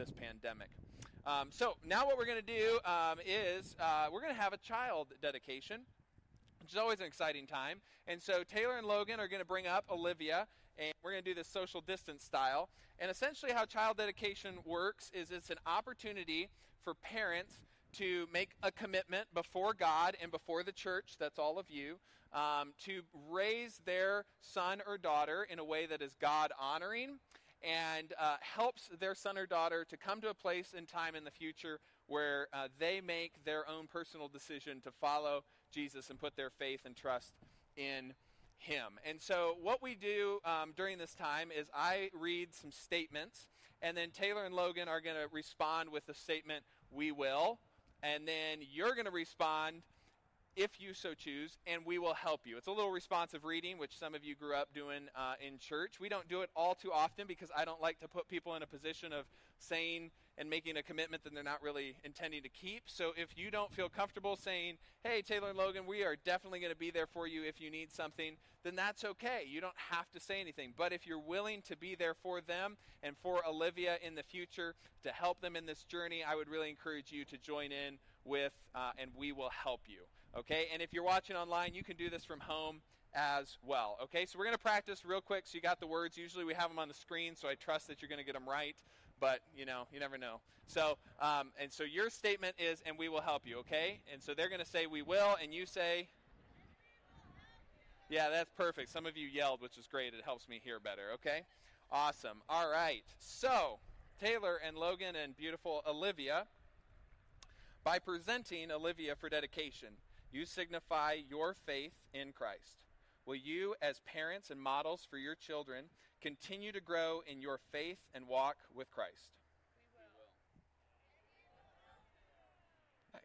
this pandemic. Um, so now what we're going to do um, is uh, we're going to have a child dedication which is always an exciting time. And so Taylor and Logan are going to bring up Olivia, and we're going to do this social distance style. And essentially, how child dedication works is it's an opportunity for parents to make a commitment before God and before the church, that's all of you, um, to raise their son or daughter in a way that is God honoring and uh, helps their son or daughter to come to a place in time in the future where uh, they make their own personal decision to follow Jesus and put their faith and trust in him. And so, what we do um, during this time is I read some statements, and then Taylor and Logan are going to respond with the statement, We will. And then you're going to respond if you so choose, and we will help you. It's a little responsive reading, which some of you grew up doing uh, in church. We don't do it all too often because I don't like to put people in a position of saying and making a commitment that they're not really intending to keep. So if you don't feel comfortable saying, hey, Taylor and Logan, we are definitely going to be there for you if you need something, then that's okay. You don't have to say anything. But if you're willing to be there for them and for Olivia in the future to help them in this journey, I would really encourage you to join in with, uh, and we will help you. Okay? And if you're watching online, you can do this from home as well. Okay, so we're going to practice real quick so you got the words. Usually we have them on the screen, so I trust that you're going to get them right, but you know, you never know. So, um, and so your statement is, and we will help you, okay? And so they're going to say, we will, and you say, yeah, that's perfect. Some of you yelled, which is great. It helps me hear better, okay? Awesome. All right. So, Taylor and Logan and beautiful Olivia, by presenting Olivia for dedication, you signify your faith in Christ. Will you, as parents and models for your children, continue to grow in your faith and walk with Christ? We will. Nice.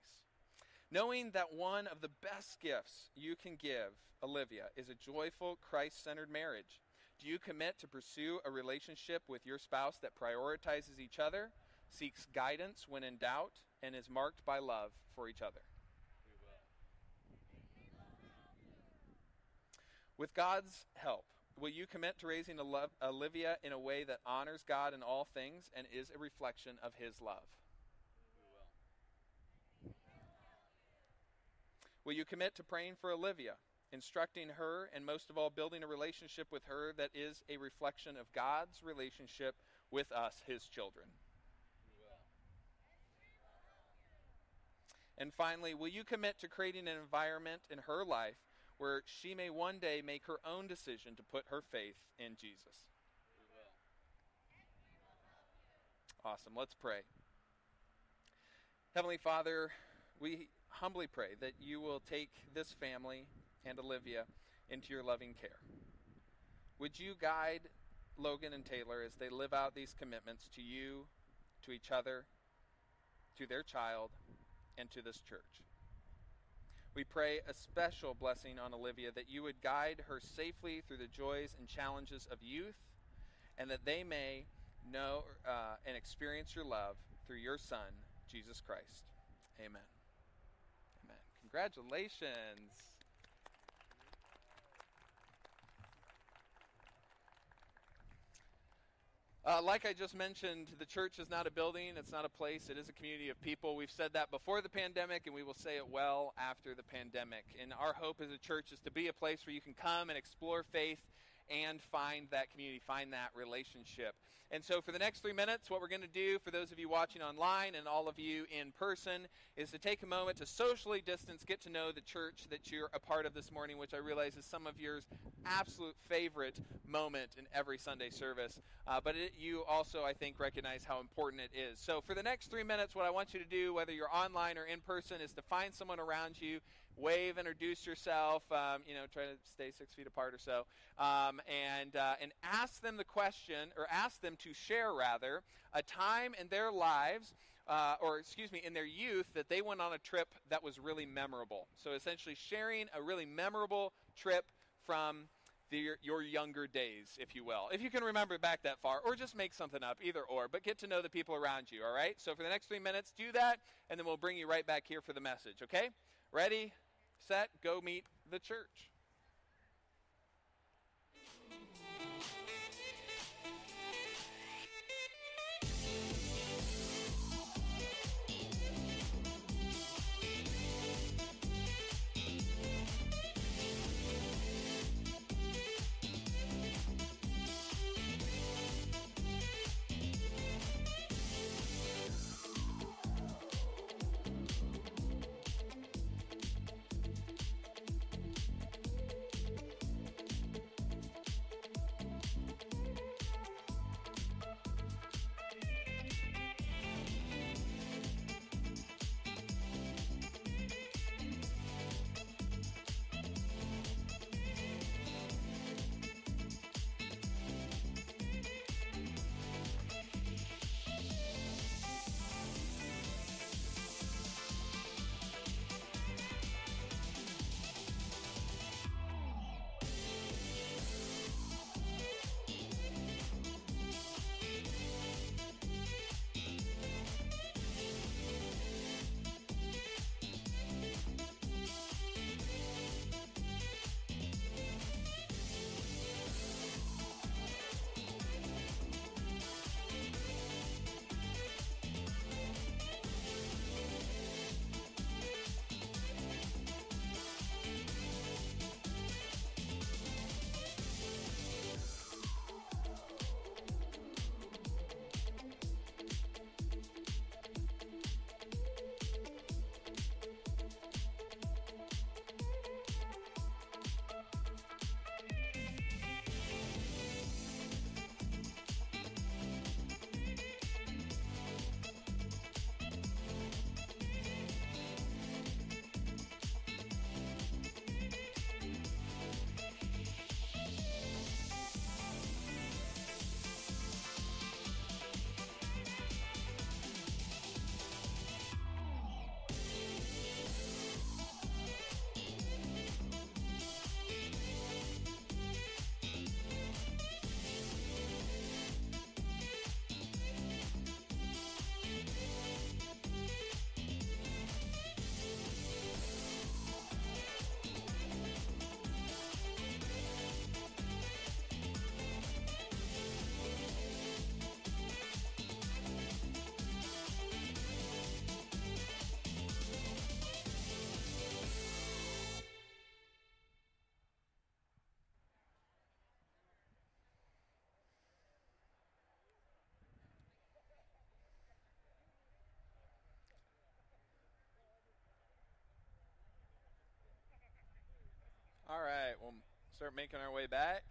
Knowing that one of the best gifts you can give, Olivia, is a joyful, Christ centered marriage, do you commit to pursue a relationship with your spouse that prioritizes each other, seeks guidance when in doubt, and is marked by love for each other? With God's help, will you commit to raising Olivia in a way that honors God in all things and is a reflection of His love? Will. You commit to praying for Olivia, instructing her, and most of all, building a relationship with her that is a reflection of God's relationship with us, His children? We will. And finally, will you commit to creating an environment in her life where she may one day make her own decision to put her faith in Jesus. Awesome. Let's pray. Heavenly Father, we humbly pray that you will take this family and Olivia into your loving care. Would you guide Logan and Taylor as they live out these commitments to you, to each other, to their child, and to this church? We pray a special blessing on Olivia that you would guide her safely through the joys and challenges of youth, and that they may know uh, and experience your love through your Son, Jesus Christ. Amen. Amen. Congratulations. Uh, like I just mentioned, the church is not a building, it's not a place, it is a community of people. We've said that before the pandemic, and we will say it well after the pandemic. And our hope as a church is to be a place where you can come and explore faith and find that community, find that relationship. And so, for the next three minutes, what we're going to do for those of you watching online and all of you in person is to take a moment to socially distance, get to know the church that you're a part of this morning, which I realize is some of your absolute favorite moment in every Sunday service. Uh, but it, you also, I think, recognize how important it is. So, for the next three minutes, what I want you to do, whether you're online or in person, is to find someone around you wave, introduce yourself, um, you know, try to stay six feet apart or so, um, and, uh, and ask them the question, or ask them to share, rather, a time in their lives, uh, or excuse me, in their youth that they went on a trip that was really memorable. So essentially sharing a really memorable trip from the, your younger days, if you will. If you can remember back that far, or just make something up, either or, but get to know the people around you, all right? So for the next three minutes, do that, and then we'll bring you right back here for the message, okay? Ready? Set, go meet the church. Start making our way back.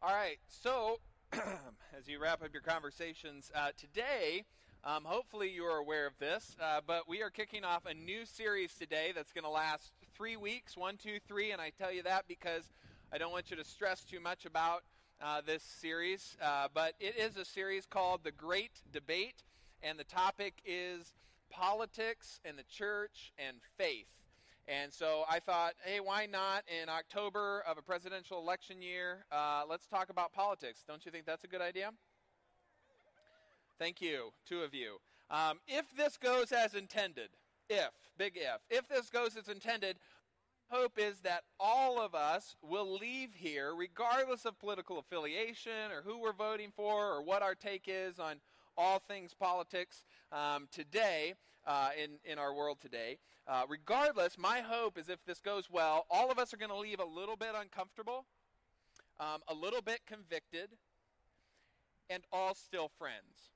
All right, so as you wrap up your conversations uh, today, um, hopefully you are aware of this, uh, but we are kicking off a new series today that's going to last three weeks one, two, three, and I tell you that because I don't want you to stress too much about uh, this series, uh, but it is a series called The Great Debate, and the topic is politics and the church and faith. And so I thought, hey, why not in October of a presidential election year? Uh, let's talk about politics. Don't you think that's a good idea? Thank you, two of you. Um, if this goes as intended, if, big if, if this goes as intended, hope is that all of us will leave here, regardless of political affiliation or who we're voting for or what our take is on all things politics um, today, uh, in, in our world today. Uh, regardless, my hope is if this goes well, all of us are going to leave a little bit uncomfortable, um, a little bit convicted, and all still friends.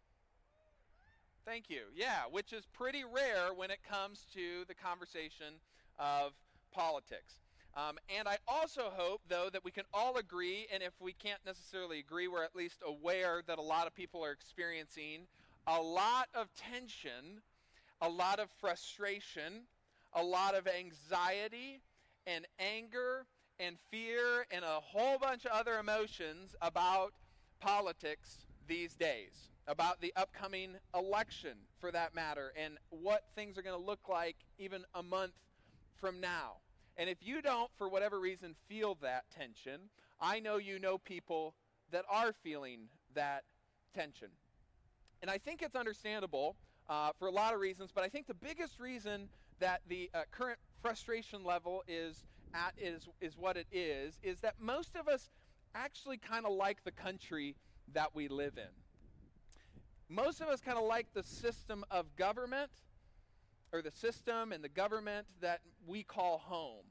Thank you. Yeah, which is pretty rare when it comes to the conversation of politics. Um, and I also hope, though, that we can all agree, and if we can't necessarily agree, we're at least aware that a lot of people are experiencing a lot of tension a lot of frustration, a lot of anxiety and anger and fear and a whole bunch of other emotions about politics these days, about the upcoming election for that matter, and what things are going to look like even a month from now. And if you don't, for whatever reason, feel that tension, I know you know people that are feeling that tension. And I think it's understandable uh, for a lot of reasons, but I think the biggest reason that the uh, current frustration level is at is is what it is is that most of us actually kind of like the country that we live in. Most of us kind of like the system of government or the system and the government that we call home.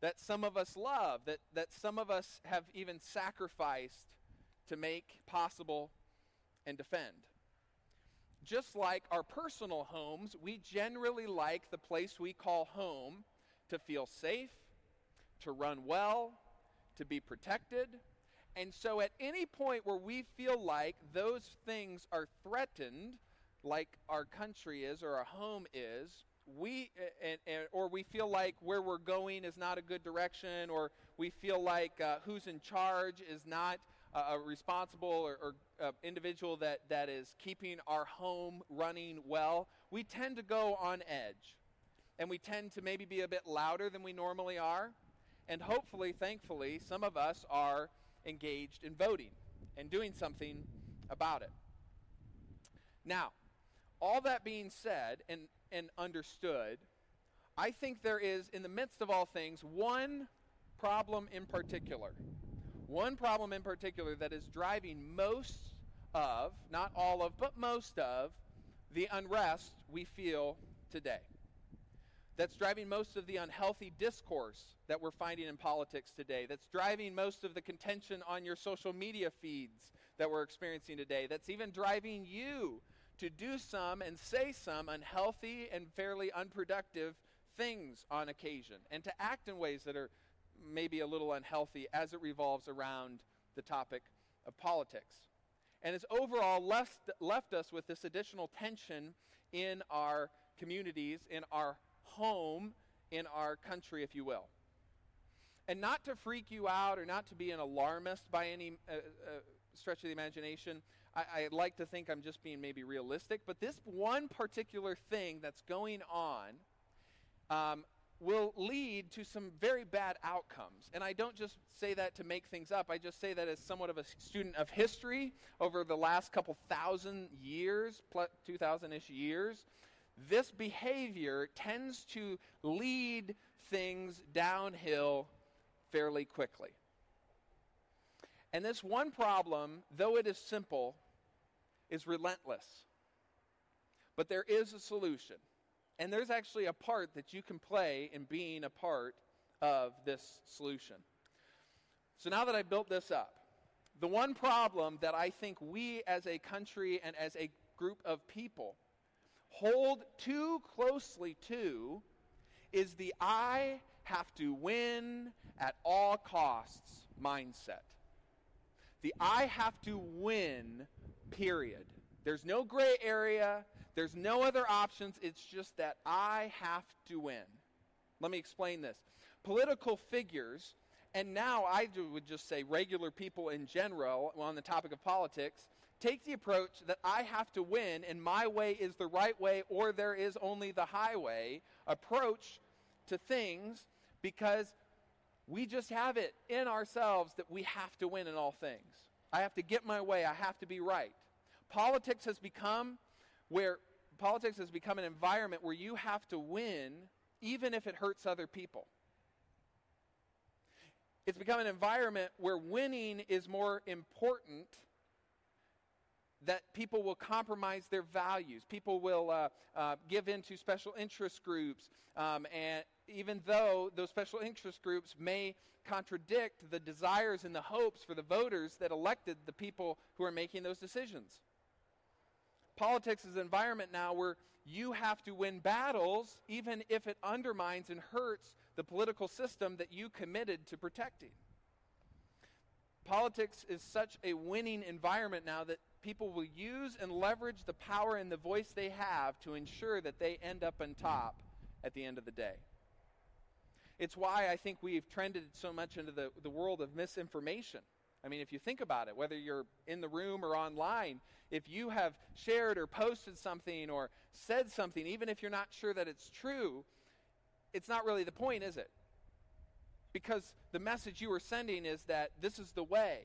That some of us love, that, that some of us have even sacrificed to make possible and defend just like our personal homes, we generally like the place we call home to feel safe, to run well, to be protected. And so at any point where we feel like those things are threatened, like our country is or our home is, we and, and, or we feel like where we're going is not a good direction or we feel like uh, who's in charge is not a responsible or, or uh, individual that, that is keeping our home running well, we tend to go on edge. And we tend to maybe be a bit louder than we normally are. And hopefully, thankfully, some of us are engaged in voting and doing something about it. Now, all that being said and, and understood, I think there is, in the midst of all things, one problem in particular one problem in particular that is driving most of, not all of, but most of, the unrest we feel today. That's driving most of the unhealthy discourse that we're finding in politics today. That's driving most of the contention on your social media feeds that we're experiencing today. That's even driving you to do some and say some unhealthy and fairly unproductive things on occasion and to act in ways that are maybe a little unhealthy as it revolves around the topic of politics. And it's overall left, left us with this additional tension in our communities, in our home, in our country, if you will. And not to freak you out or not to be an alarmist by any uh, uh, stretch of the imagination, I, I like to think I'm just being maybe realistic, but this one particular thing that's going on um, will lead to some very bad outcomes. And I don't just say that to make things up, I just say that as somewhat of a student of history over the last couple thousand years, 2,000 ish years. This behavior tends to lead things downhill fairly quickly. And this one problem, though it is simple, is relentless. But there is a solution. And there's actually a part that you can play in being a part of this solution. So now that I've built this up, the one problem that I think we as a country and as a group of people hold too closely to is the I have to win at all costs mindset. The I have to win, period. There's no gray area, there's no other options. It's just that I have to win. Let me explain this. Political figures, and now I would just say regular people in general on the topic of politics, take the approach that I have to win and my way is the right way or there is only the highway approach to things because we just have it in ourselves that we have to win in all things. I have to get my way, I have to be right. Politics has become where politics has become an environment where you have to win even if it hurts other people. It's become an environment where winning is more important that people will compromise their values. People will uh, uh, give in to special interest groups, um, and even though those special interest groups may contradict the desires and the hopes for the voters that elected the people who are making those decisions. Politics is an environment now where you have to win battles even if it undermines and hurts the political system that you committed to protecting. Politics is such a winning environment now that people will use and leverage the power and the voice they have to ensure that they end up on top at the end of the day. It's why I think we've trended so much into the, the world of misinformation. I mean, if you think about it, whether you're in the room or online, if you have shared or posted something or said something, even if you're not sure that it's true, it's not really the point, is it? Because the message you are sending is that this is the way,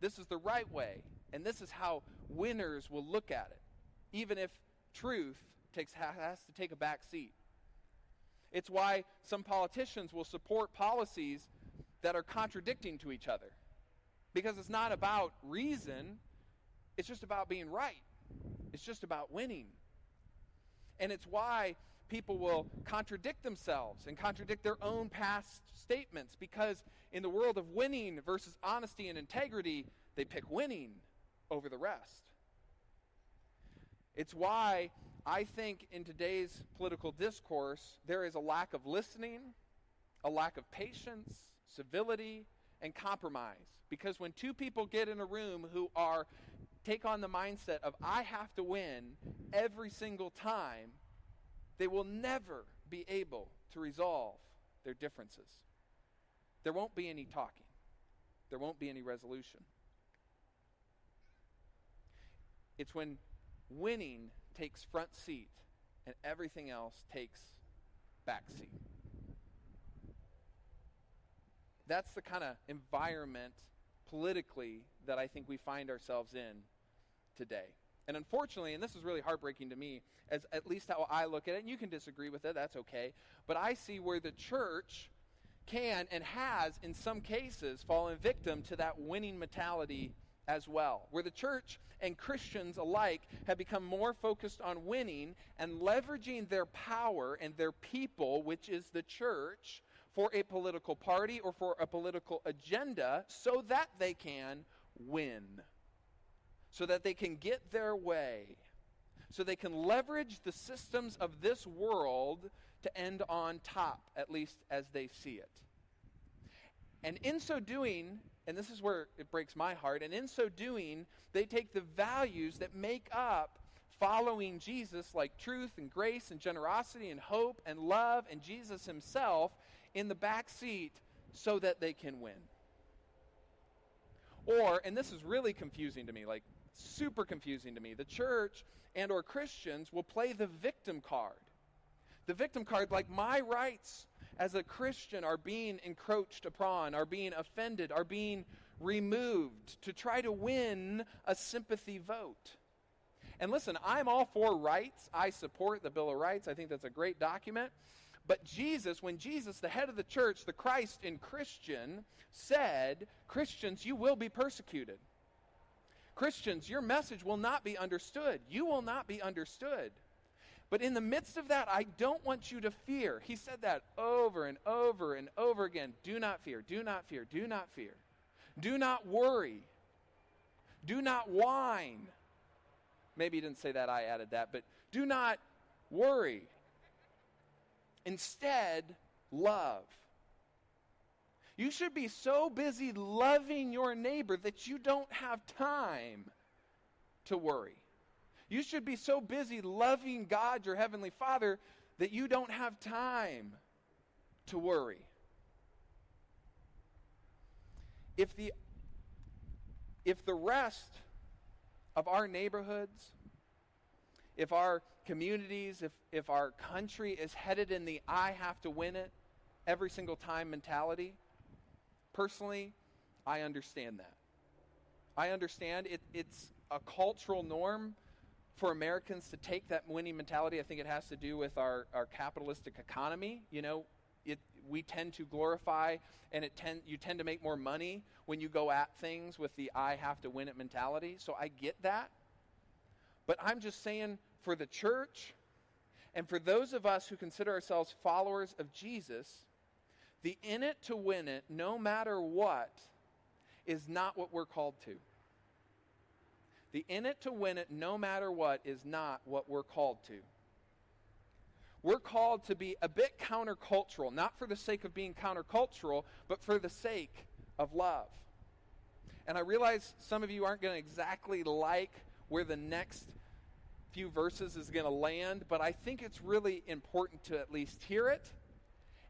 this is the right way, and this is how winners will look at it, even if truth takes, has to take a back seat. It's why some politicians will support policies that are contradicting to each other. Because it's not about reason, it's just about being right. It's just about winning. And it's why people will contradict themselves and contradict their own past statements because in the world of winning versus honesty and integrity, they pick winning over the rest. It's why I think in today's political discourse, there is a lack of listening, a lack of patience, civility, and compromise. Because when two people get in a room who are take on the mindset of I have to win every single time, they will never be able to resolve their differences. There won't be any talking. There won't be any resolution. It's when winning takes front seat and everything else takes back seat. That's the kind of environment politically that I think we find ourselves in today. And unfortunately, and this is really heartbreaking to me, as at least how I look at it, and you can disagree with it, that's okay, but I see where the church can and has, in some cases, fallen victim to that winning mentality as well, where the church and Christians alike have become more focused on winning and leveraging their power and their people, which is the church, for a political party or for a political agenda so that they can win, so that they can get their way, so they can leverage the systems of this world to end on top, at least as they see it. And in so doing, and this is where it breaks my heart, and in so doing, they take the values that make up following Jesus, like truth and grace and generosity and hope and love and Jesus himself, in the back seat so that they can win. Or, and this is really confusing to me, like super confusing to me, the church and or Christians will play the victim card. The victim card like my rights as a Christian are being encroached upon, are being offended, are being removed to try to win a sympathy vote. And listen, I'm all for rights. I support the Bill of Rights. I think that's a great document. But Jesus, when Jesus, the head of the church, the Christ in Christian, said, Christians, you will be persecuted. Christians, your message will not be understood. You will not be understood. But in the midst of that, I don't want you to fear. He said that over and over and over again. Do not fear, do not fear, do not fear. Do not worry. Do not whine. Maybe he didn't say that, I added that, but do not worry. Instead, love. You should be so busy loving your neighbor that you don't have time to worry. You should be so busy loving God, your Heavenly Father, that you don't have time to worry. If the, if the rest of our neighborhoods, if our communities, if, if our country is headed in the I have to win it every single time mentality, personally, I understand that. I understand it, it's a cultural norm for Americans to take that winning mentality. I think it has to do with our, our capitalistic economy. You know, it, we tend to glorify and it tend, you tend to make more money when you go at things with the I have to win it mentality. So I get that. But I'm just saying for the church and for those of us who consider ourselves followers of Jesus, the in it to win it, no matter what, is not what we're called to. The in it to win it, no matter what, is not what we're called to. We're called to be a bit countercultural, not for the sake of being countercultural, but for the sake of love. And I realize some of you aren't going to exactly like where the next few verses is going to land, but I think it's really important to at least hear it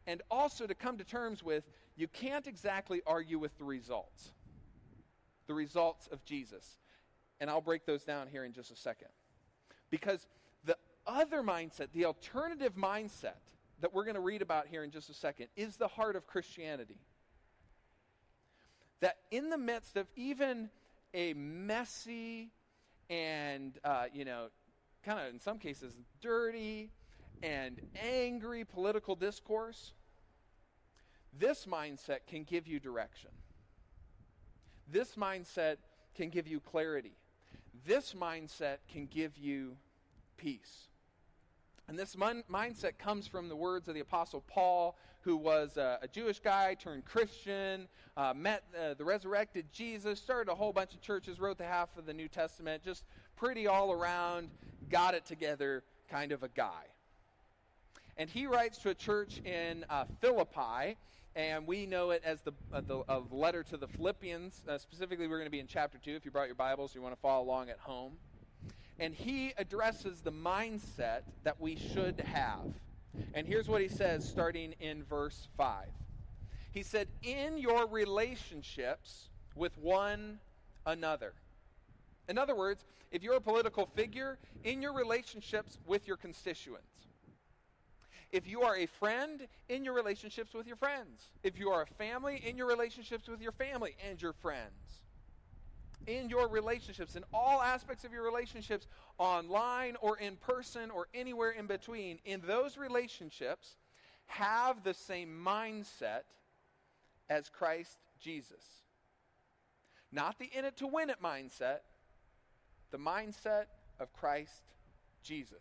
and also to come to terms with you can't exactly argue with the results. The results of Jesus. And I'll break those down here in just a second. Because the other mindset, the alternative mindset that we're going to read about here in just a second, is the heart of Christianity. That in the midst of even a messy and, uh, you know, kind of in some cases dirty and angry political discourse, this mindset can give you direction. This mindset can give you clarity. This mindset can give you peace. And this mon- mindset comes from the words of the Apostle Paul, who was a Jewish guy turned Christian, uh, met uh, the resurrected Jesus, started a whole bunch of churches, wrote the half of the New Testament, just pretty all around, got it together kind of a guy. And he writes to a church in uh, Philippi, and we know it as the, uh, the uh, letter to the Philippians. Uh, specifically, we're going to be in chapter 2 if you brought your Bibles, you want to follow along at home. And he addresses the mindset that we should have. And here's what he says starting in verse 5. He said, In your relationships with one another. In other words, if you're a political figure, in your relationships with your constituents. If you are a friend, in your relationships with your friends. If you are a family, in your relationships with your family and your friends. In your relationships, in all aspects of your relationships, online or in person or anywhere in between, in those relationships, have the same mindset as Christ Jesus. Not the in it to win it mindset, the mindset of Christ Jesus.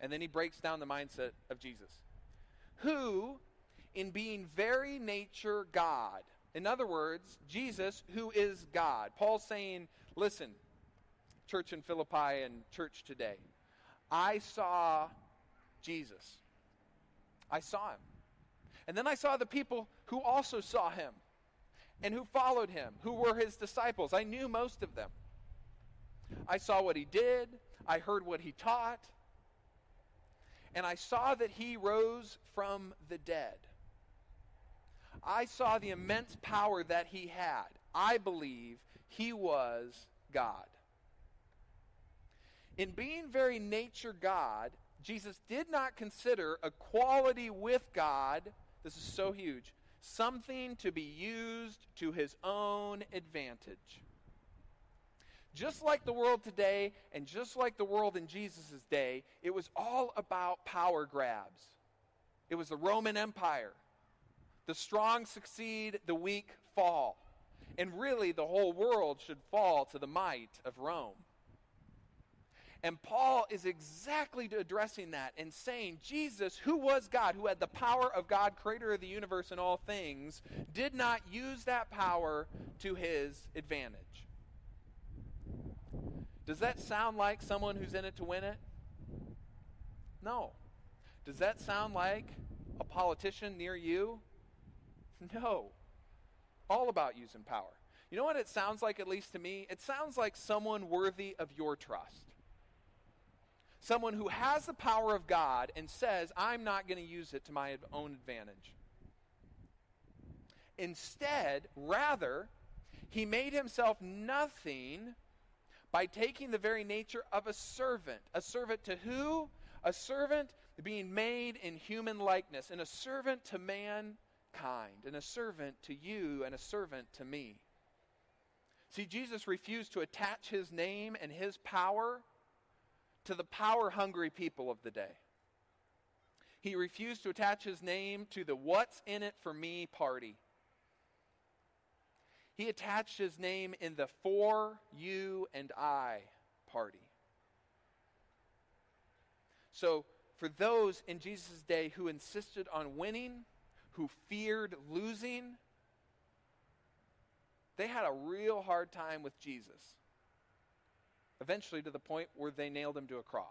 And then he breaks down the mindset of Jesus, who, in being very nature God, in other words, Jesus, who is God. Paul's saying, listen, church in Philippi and church today, I saw Jesus. I saw him. And then I saw the people who also saw him and who followed him, who were his disciples. I knew most of them. I saw what he did, I heard what he taught, and I saw that he rose from the dead. I saw the immense power that he had. I believe he was God. In being very nature God, Jesus did not consider equality with God, this is so huge, something to be used to his own advantage. Just like the world today, and just like the world in Jesus' day, it was all about power grabs. It was the Roman Empire. The strong succeed, the weak fall. And really, the whole world should fall to the might of Rome. And Paul is exactly addressing that and saying Jesus, who was God, who had the power of God, creator of the universe and all things, did not use that power to his advantage. Does that sound like someone who's in it to win it? No. Does that sound like a politician near you? No. All about using power. You know what it sounds like, at least to me? It sounds like someone worthy of your trust. Someone who has the power of God and says, I'm not going to use it to my own advantage. Instead, rather, he made himself nothing by taking the very nature of a servant. A servant to who? A servant being made in human likeness, and a servant to mankind, and a servant to you, and a servant to me. See, Jesus refused to attach his name and his power to the power hungry people of the day. He refused to attach his name to the what's in it for me party. He attached his name in the for you and I party. So, for those in Jesus' day who insisted on winning, who feared losing, they had a real hard time with Jesus. Eventually, to the point where they nailed him to a cross.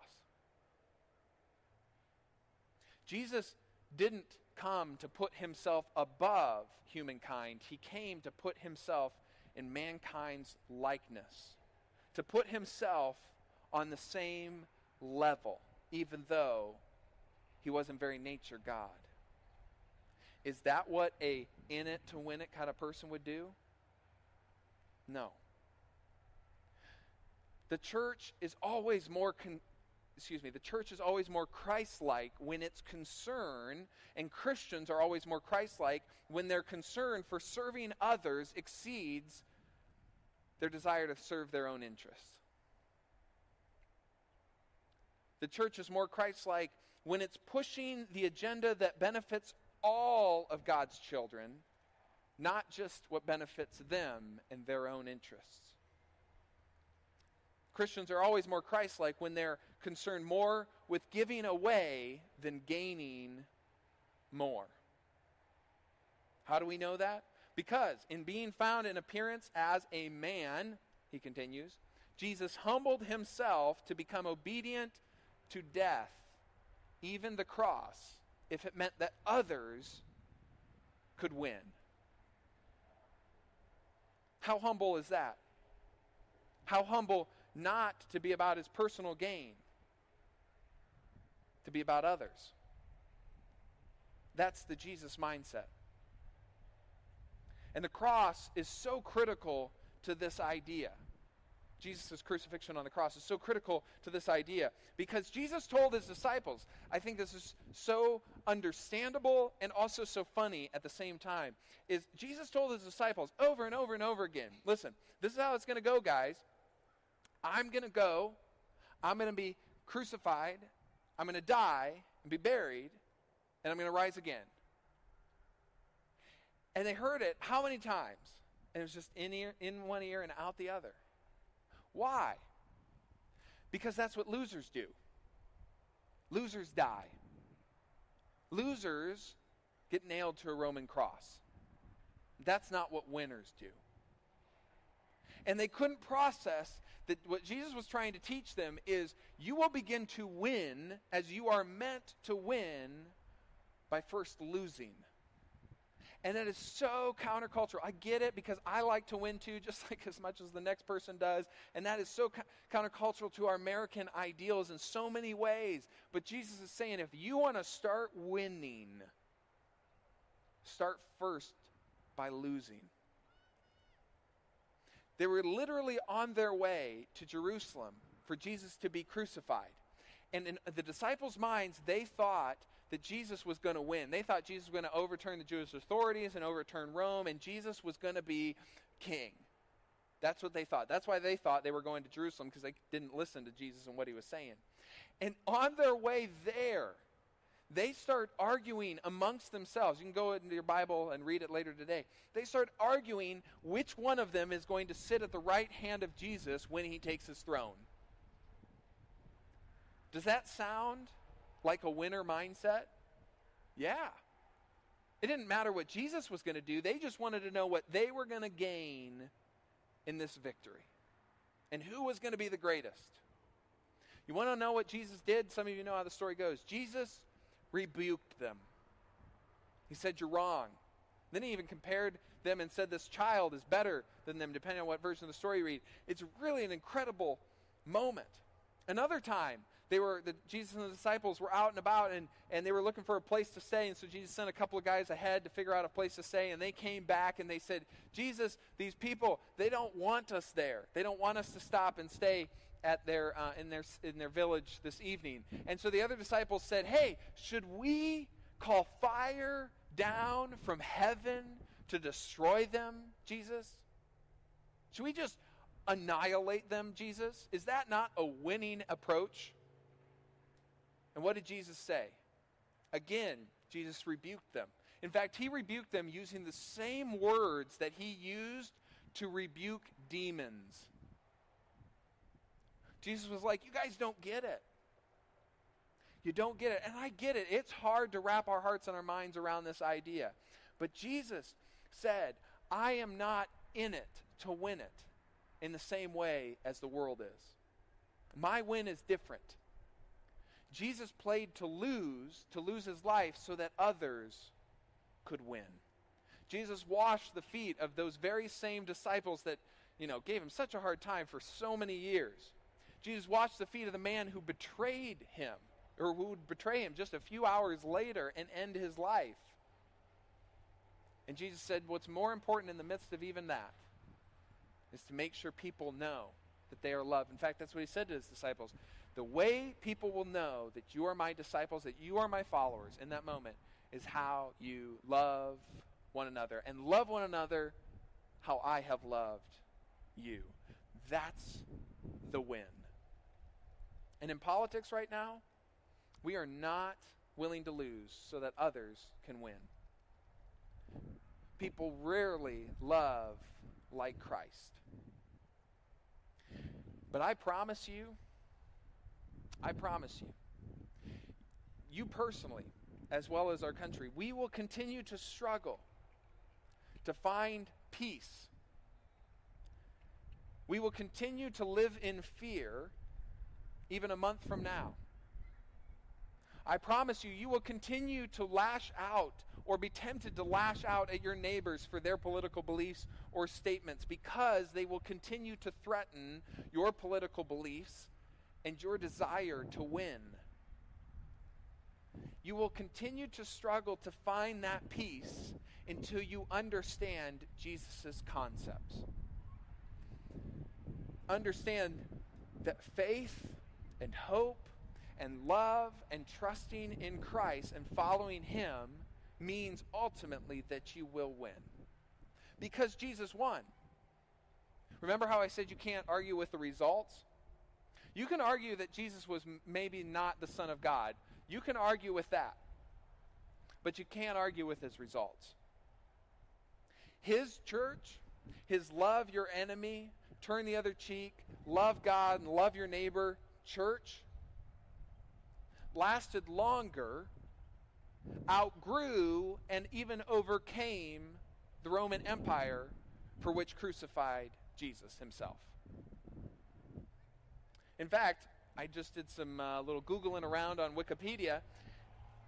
Jesus didn't come to put himself above humankind, he came to put himself in mankind's likeness, to put himself on the same level, even though he was in very nature God. Is that what a in it to win it kind of person would do? No. The church is always more con- excuse me, the church is always more Christ like when its concern, and Christians are always more Christ like when their concern for serving others exceeds their desire to serve their own interests. The church is more Christ like when it's pushing the agenda that benefits all of God's children, not just what benefits them and their own interests. Christians are always more Christ like when they're concerned more with giving away than gaining more. How do we know that? Because in being found in appearance as a man, he continues, Jesus humbled himself to become obedient to death, even the cross, if it meant that others could win. How humble is that? How humble not to be about his personal gain, to be about others. That's the Jesus mindset. And the cross is so critical to this idea. Jesus' crucifixion on the cross is so critical to this idea because Jesus told his disciples, I think this is so understandable and also so funny at the same time, is Jesus told his disciples over and over and over again, listen, this is how it's going to go, guys. I'm going to go, I'm going to be crucified, I'm going to die and be buried, and I'm going to rise again. And they heard it how many times? And it was just in, ear, in one ear and out the other. Why? Because that's what losers do. Losers die. Losers get nailed to a Roman cross. That's not what winners do. And they couldn't process that what Jesus was trying to teach them is you will begin to win as you are meant to win by first losing. And that is so countercultural. I get it because I like to win too, just like as much as the next person does. And that is so co- countercultural to our American ideals in so many ways. But Jesus is saying if you want to start winning, start first by losing. They were literally on their way to Jerusalem for Jesus to be crucified. And in the disciples' minds, they thought that Jesus was going to win. They thought Jesus was going to overturn the Jewish authorities and overturn Rome, and Jesus was going to be king. That's what they thought. That's why they thought they were going to Jerusalem because they didn't listen to Jesus and what he was saying. And on their way there, they start arguing amongst themselves. You can go into your Bible and read it later today. They start arguing which one of them is going to sit at the right hand of Jesus when he takes his throne. Does that sound like a winner mindset? Yeah. It didn't matter what Jesus was going to do, they just wanted to know what they were going to gain in this victory and who was going to be the greatest. You want to know what Jesus did? Some of you know how the story goes. Jesus rebuked them. He said, You're wrong. Then he even compared them and said, This child is better than them, depending on what version of the story you read. It's really an incredible moment. Another time, they were the, Jesus and the disciples were out and about and, and they were looking for a place to stay and so jesus sent a couple of guys ahead to figure out a place to stay and they came back and they said jesus these people they don't want us there they don't want us to stop and stay at their uh, in their in their village this evening and so the other disciples said hey should we call fire down from heaven to destroy them jesus should we just annihilate them jesus is that not a winning approach and what did Jesus say? Again, Jesus rebuked them. In fact, he rebuked them using the same words that he used to rebuke demons. Jesus was like, You guys don't get it. You don't get it. And I get it. It's hard to wrap our hearts and our minds around this idea. But Jesus said, I am not in it to win it in the same way as the world is. My win is different. Jesus played to lose, to lose his life so that others could win. Jesus washed the feet of those very same disciples that, you know, gave him such a hard time for so many years. Jesus washed the feet of the man who betrayed him, or who would betray him just a few hours later and end his life. And Jesus said, What's more important in the midst of even that is to make sure people know that they are loved. In fact, that's what he said to his disciples. The way people will know that you are my disciples, that you are my followers in that moment, is how you love one another. And love one another how I have loved you. That's the win. And in politics right now, we are not willing to lose so that others can win. People rarely love like Christ. But I promise you, I promise you, you personally, as well as our country, we will continue to struggle to find peace. We will continue to live in fear even a month from now. I promise you, you will continue to lash out or be tempted to lash out at your neighbors for their political beliefs or statements because they will continue to threaten your political beliefs and your desire to win. You will continue to struggle to find that peace until you understand Jesus' concepts. Understand that faith and hope and love and trusting in Christ and following Him means ultimately that you will win. Because Jesus won. Remember how I said you can't argue with the results? You can argue that Jesus was maybe not the Son of God. You can argue with that. But you can't argue with his results. His church, his love your enemy, turn the other cheek, love God and love your neighbor church lasted longer, outgrew, and even overcame the Roman Empire for which crucified Jesus himself. In fact, I just did some uh, little Googling around on Wikipedia.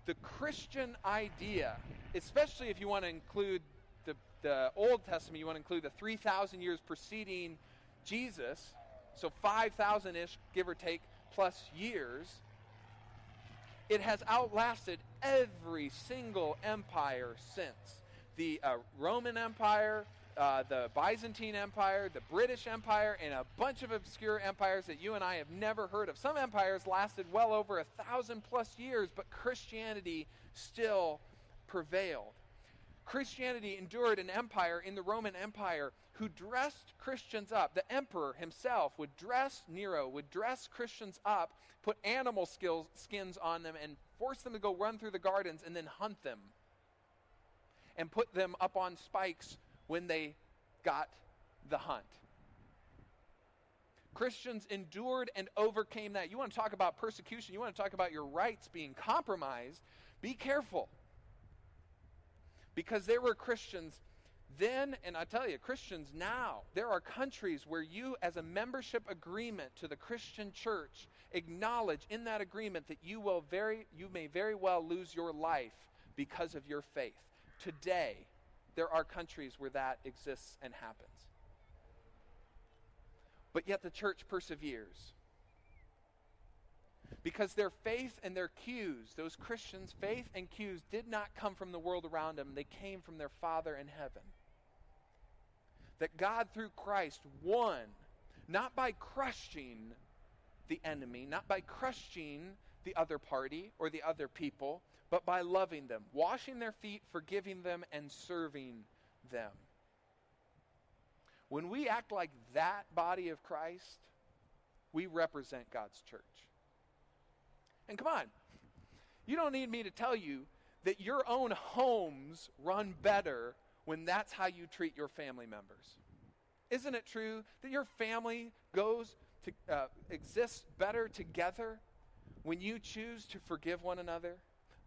The Christian idea, especially if you want to include the, the Old Testament, you want to include the 3,000 years preceding Jesus, so 5,000 ish, give or take, plus years, it has outlasted every single empire since. The uh, Roman Empire, uh, the Byzantine Empire, the British Empire, and a bunch of obscure empires that you and I have never heard of. Some empires lasted well over a thousand plus years, but Christianity still prevailed. Christianity endured an empire in the Roman Empire who dressed Christians up. The emperor himself would dress Nero, would dress Christians up, put animal skills, skins on them, and force them to go run through the gardens and then hunt them. And put them up on spikes when they got the hunt. Christians endured and overcame that. You want to talk about persecution, you want to talk about your rights being compromised, be careful. Because there were Christians then, and I tell you, Christians now, there are countries where you, as a membership agreement to the Christian church, acknowledge in that agreement that you will very, you may very well lose your life because of your faith. Today, there are countries where that exists and happens. But yet the church perseveres. Because their faith and their cues, those Christians' faith and cues, did not come from the world around them. They came from their Father in heaven that God, through Christ, won, not by crushing the enemy, not by crushing the other party or the other people, but by loving them, washing their feet, forgiving them, and serving them. When we act like that body of Christ, we represent God's church. And come on, you don't need me to tell you that your own homes run better when that's how you treat your family members. Isn't it true that your family goes to uh, exists better together when you choose to forgive one another,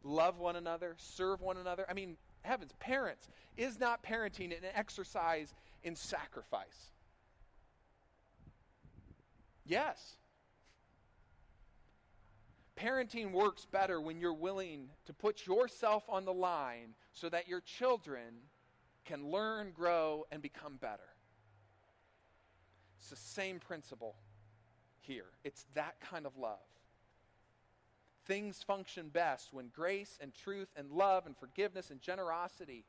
love one another, serve one another? I mean, heavens, parents, is not parenting an exercise in sacrifice? Yes. Parenting works better when you're willing to put yourself on the line so that your children can learn, grow, and become better. It's the same principle here. It's that kind of love. Things function best when grace and truth and love and forgiveness and generosity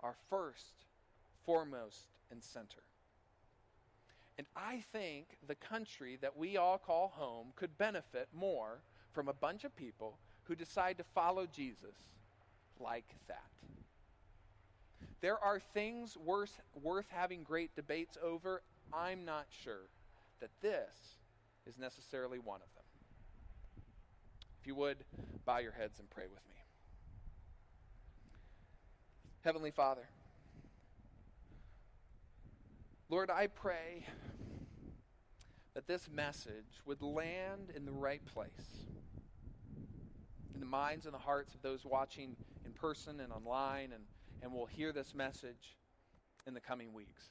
are first, foremost, and center. And I think the country that we all call home could benefit more from a bunch of people who decide to follow Jesus like that. There are things worth, worth having great debates over. I'm not sure that this is necessarily one of them. If you would, bow your heads and pray with me. Heavenly Father, Lord, I pray that this message would land in the right place, in the minds and the hearts of those watching in person and online and and we'll hear this message in the coming weeks.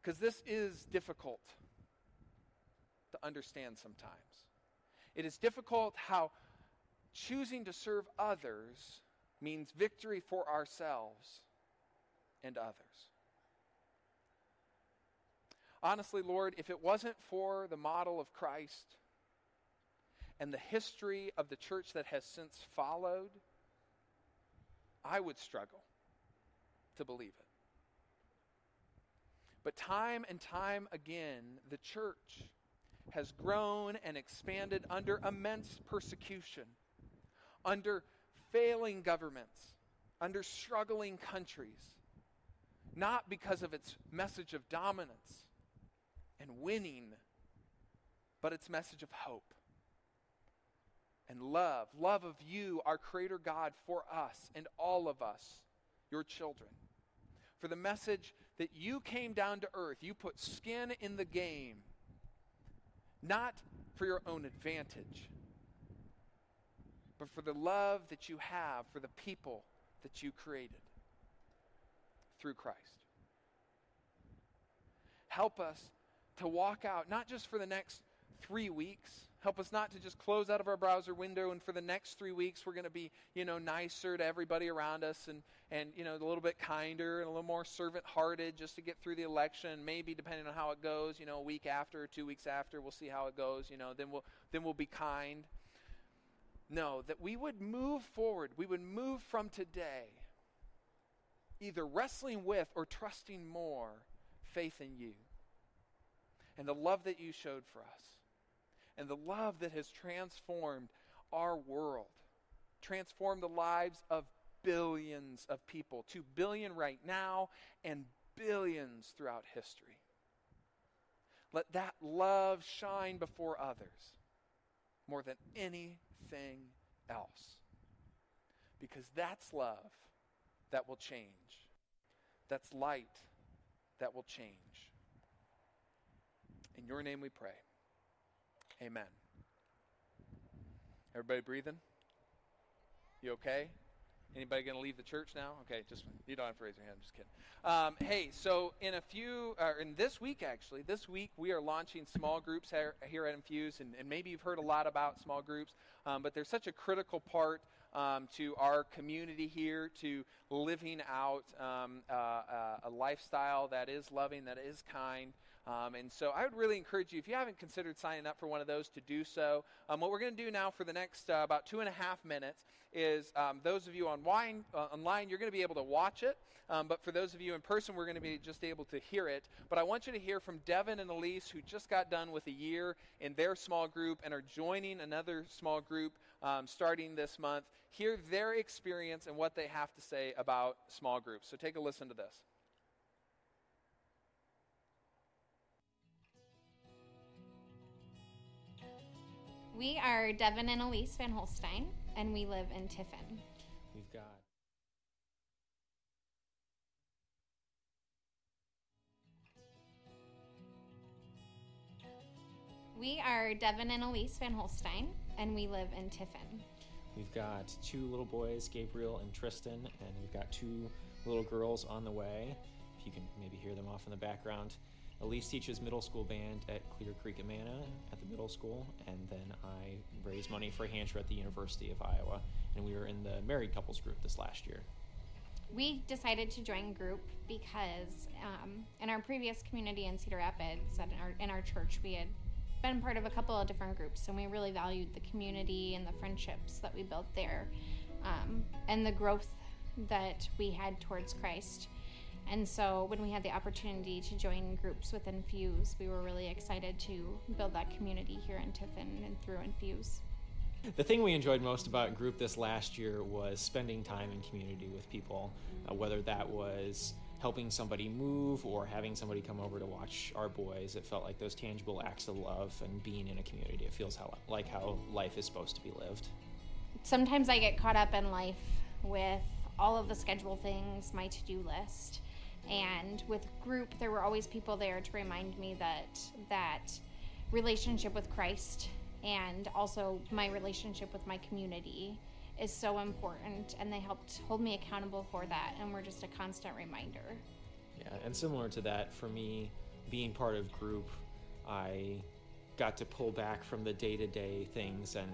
Because this is difficult to understand sometimes. It is difficult how choosing to serve others means victory for ourselves and others. Honestly, Lord, if it wasn't for the model of Christ and the history of the church that has since followed, I would struggle to believe it. But time and time again, the church has grown and expanded under immense persecution, under failing governments, under struggling countries, not because of its message of dominance and winning, but its message of hope and love. Love of you, our Creator God, for us and all of us, your children. For the message that you came down to earth, you put skin in the game, not for your own advantage, but for the love that you have for the people that you created through Christ. Help us to walk out, not just for the next three weeks Help us not to just close out of our browser window and for the next three weeks we're going to be, you know, nicer to everybody around us and, and, you know, a little bit kinder and a little more servant hearted just to get through the election. Maybe depending on how it goes, you know, a week after two weeks after, we'll see how it goes, you know, then we'll, then we'll be kind. No, that we would move forward. We would move from today either wrestling with or trusting more faith in you and the love that you showed for us and the love that has transformed our world, transformed the lives of billions of people, 2 billion right now, and billions throughout history. Let that love shine before others more than anything else. Because that's love that will change. That's light that will change. In your name we pray. Amen. Everybody breathing? You okay? Anybody going to leave the church now? Okay, just you don't have to raise your hand. I'm just kidding. Um, hey, so in a few, uh, in this week actually, this week we are launching small groups here, here at Infuse, and, and, maybe you've heard a lot about small groups, um, but they're such a critical part um, to our community here, to living out um, uh, uh, a lifestyle that is loving, that is kind. Um, and so I would really encourage you, if you haven't considered signing up for one of those, to do so. Um, what we're going to do now for the next uh, about two and a half minutes is um, those of you online, uh, online, you're going to be able to watch it. Um, but for those of you in person, we're going to be just able to hear it. But I want you to hear from Devin and Elise, who just got done with a year in their small group and are joining another small group um, starting this month. Hear their experience and what they have to say about small groups. So take a listen to this. We are Devin and Elise Van Holstein, and we live in Tiffin. We've got We are Devin and Elise Van Holstein, and we live in Tiffin. We've got two little boys, Gabriel and Tristan, and we've got two little girls on the way. If you can maybe hear them off in the background. Elise teaches middle school band at Clear Creek Amana at the middle school, and then I raise money for a Hancher at the University of Iowa. And we were in the married couples group this last year. We decided to join group because um, in our previous community in Cedar Rapids, in our, in our church, we had been part of a couple of different groups, and we really valued the community and the friendships that we built there, um, and the growth that we had towards Christ. And so when we had the opportunity to join groups with Infuse, we were really excited to build that community here in Tiffin and through Infuse. The thing we enjoyed most about group this last year was spending time in community with people, uh, whether that was helping somebody move or having somebody come over to watch our boys. It felt like those tangible acts of love and being in a community. It feels how, like how life is supposed to be lived. Sometimes I get caught up in life with all of the schedule things, my to do list and with group there were always people there to remind me that that relationship with christ and also my relationship with my community is so important. And they helped hold me accountable for that and were just a constant reminder. Yeah and similar to that for me being part of group i got to pull back from the day-to-day things and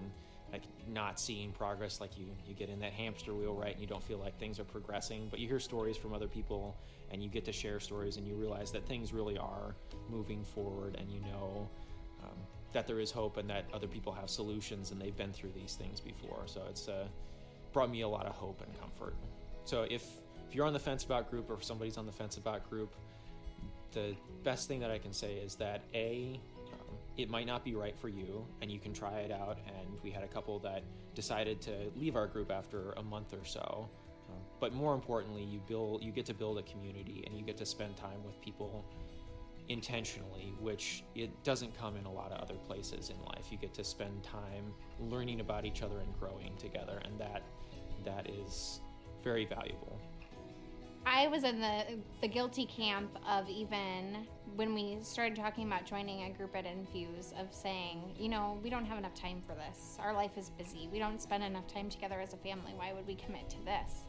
like not seeing progress like you you get in that hamster wheel right and you don't feel like things are progressing but you hear stories from other people and you get to share stories and you realize that things really are moving forward and you know um, that there is hope and that other people have solutions and they've been through these things before. So it's uh, brought me a lot of hope and comfort. So if if you're on the fence about group or if somebody's on the fence about group the best thing that i can say is that a it might not be right for you and you can try it out and we had a couple that decided to leave our group after a month or so but more importantly, you build you get to build a community and you get to spend time with people intentionally, which it doesn't come in a lot of other places in life. You get to spend time learning about each other and growing together, and that that is very valuable. I was in the the guilty camp of even when we started talking about joining a group at Infuse of saying, you know, we don't have enough time for this. Our life is busy. We don't spend enough time together as a family. Why would we commit to this?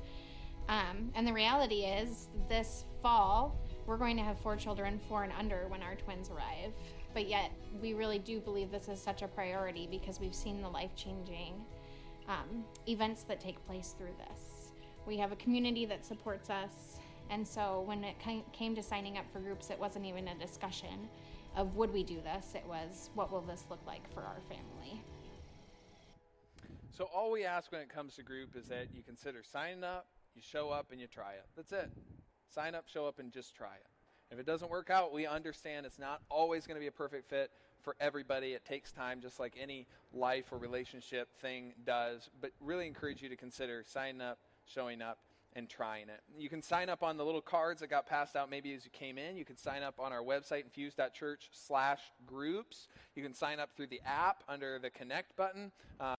Um, and the reality is, this fall, we're going to have four children, four and under, when our twins arrive. But yet, we really do believe this is such a priority because we've seen the life changing um, events that take place through this. We have a community that supports us. And so, when it came to signing up for groups, it wasn't even a discussion of would we do this, it was what will this look like for our family. So, all we ask when it comes to group is that you consider signing up you show up and you try it. That's it. Sign up, show up, and just try it. If it doesn't work out, we understand it's not always going to be a perfect fit for everybody. It takes time, just like any life or relationship thing does. But really encourage you to consider signing up, showing up, and trying it. You can sign up on the little cards that got passed out maybe as you came in. You can sign up on our website, infuse.church slash groups. You can sign up through the app under the connect button. Uh,